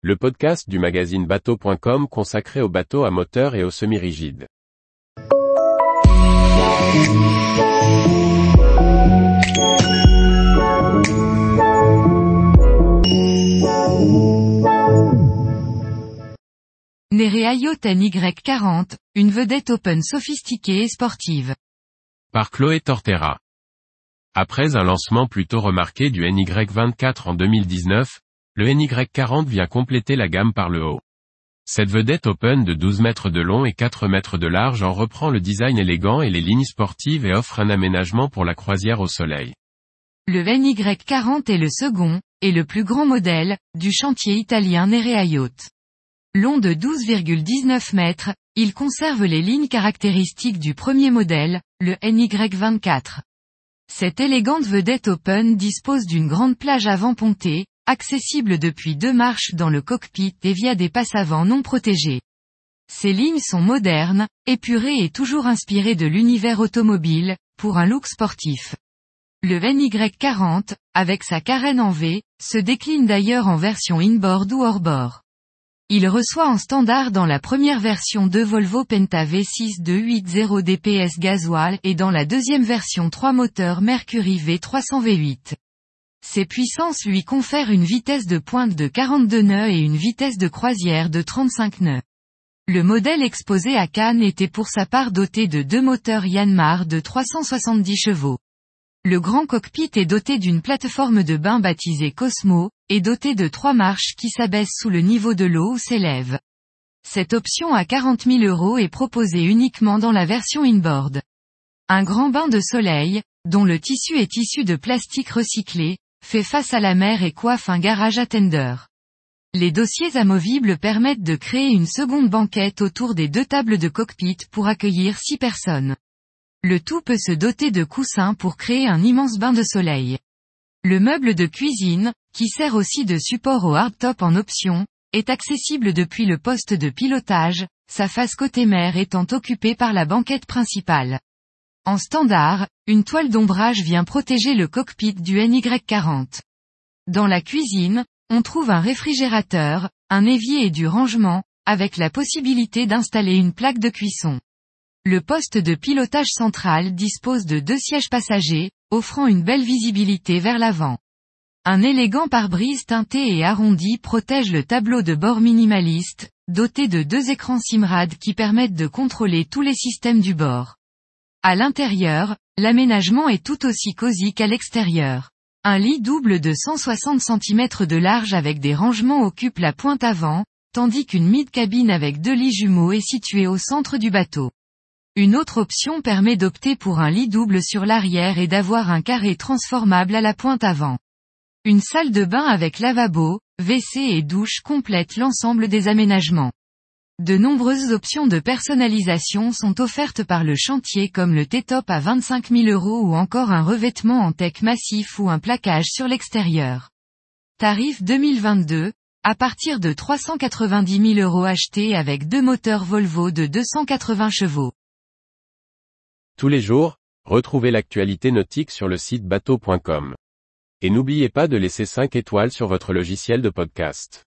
le podcast du magazine bateau.com consacré aux bateaux à moteur et aux semi-rigides. Nerea Yacht NY40, une vedette open sophistiquée et sportive. Par Chloé Tortera. Après un lancement plutôt remarqué du NY24 en 2019, le NY40 vient compléter la gamme par le haut. Cette vedette open de 12 mètres de long et 4 mètres de large en reprend le design élégant et les lignes sportives et offre un aménagement pour la croisière au soleil. Le NY40 est le second, et le plus grand modèle, du chantier italien Nerea Yacht. Long de 12,19 mètres, il conserve les lignes caractéristiques du premier modèle, le NY24. Cette élégante vedette open dispose d'une grande plage avant pontée, accessible depuis deux marches dans le cockpit et via des passes avant non protégées. Ces lignes sont modernes, épurées et toujours inspirées de l'univers automobile, pour un look sportif. Le NY40, avec sa carène en V, se décline d'ailleurs en version inboard ou hors-bord. Il reçoit en standard dans la première version de Volvo Penta V6 280 DPS gasoil et dans la deuxième version 3 moteurs Mercury V300 V8. Ces puissances lui confèrent une vitesse de pointe de 42 nœuds et une vitesse de croisière de 35 nœuds. Le modèle exposé à Cannes était pour sa part doté de deux moteurs Yanmar de 370 chevaux. Le grand cockpit est doté d'une plateforme de bain baptisée Cosmo, et doté de trois marches qui s'abaissent sous le niveau de l'eau ou s'élèvent. Cette option à 40 000 euros est proposée uniquement dans la version inboard. Un grand bain de soleil, dont le tissu est issu de plastique recyclé, fait face à la mer et coiffe un garage attender. Les dossiers amovibles permettent de créer une seconde banquette autour des deux tables de cockpit pour accueillir six personnes. Le tout peut se doter de coussins pour créer un immense bain de soleil. Le meuble de cuisine, qui sert aussi de support au hardtop en option, est accessible depuis le poste de pilotage, sa face côté mer étant occupée par la banquette principale. En standard, une toile d'ombrage vient protéger le cockpit du NY40. Dans la cuisine, on trouve un réfrigérateur, un évier et du rangement, avec la possibilité d'installer une plaque de cuisson. Le poste de pilotage central dispose de deux sièges passagers, offrant une belle visibilité vers l'avant. Un élégant pare-brise teinté et arrondi protège le tableau de bord minimaliste, doté de deux écrans Simrad qui permettent de contrôler tous les systèmes du bord. À l'intérieur, l'aménagement est tout aussi cosy qu'à l'extérieur. Un lit double de 160 cm de large avec des rangements occupe la pointe avant, tandis qu'une mid-cabine avec deux lits jumeaux est située au centre du bateau. Une autre option permet d'opter pour un lit double sur l'arrière et d'avoir un carré transformable à la pointe avant. Une salle de bain avec lavabo, WC et douche complète l'ensemble des aménagements. De nombreuses options de personnalisation sont offertes par le chantier comme le T-top à 25 000 euros ou encore un revêtement en tech massif ou un plaquage sur l'extérieur. Tarif 2022, à partir de 390 000 euros achetés avec deux moteurs Volvo de 280 chevaux. Tous les jours, retrouvez l'actualité nautique sur le site bateau.com. Et n'oubliez pas de laisser 5 étoiles sur votre logiciel de podcast.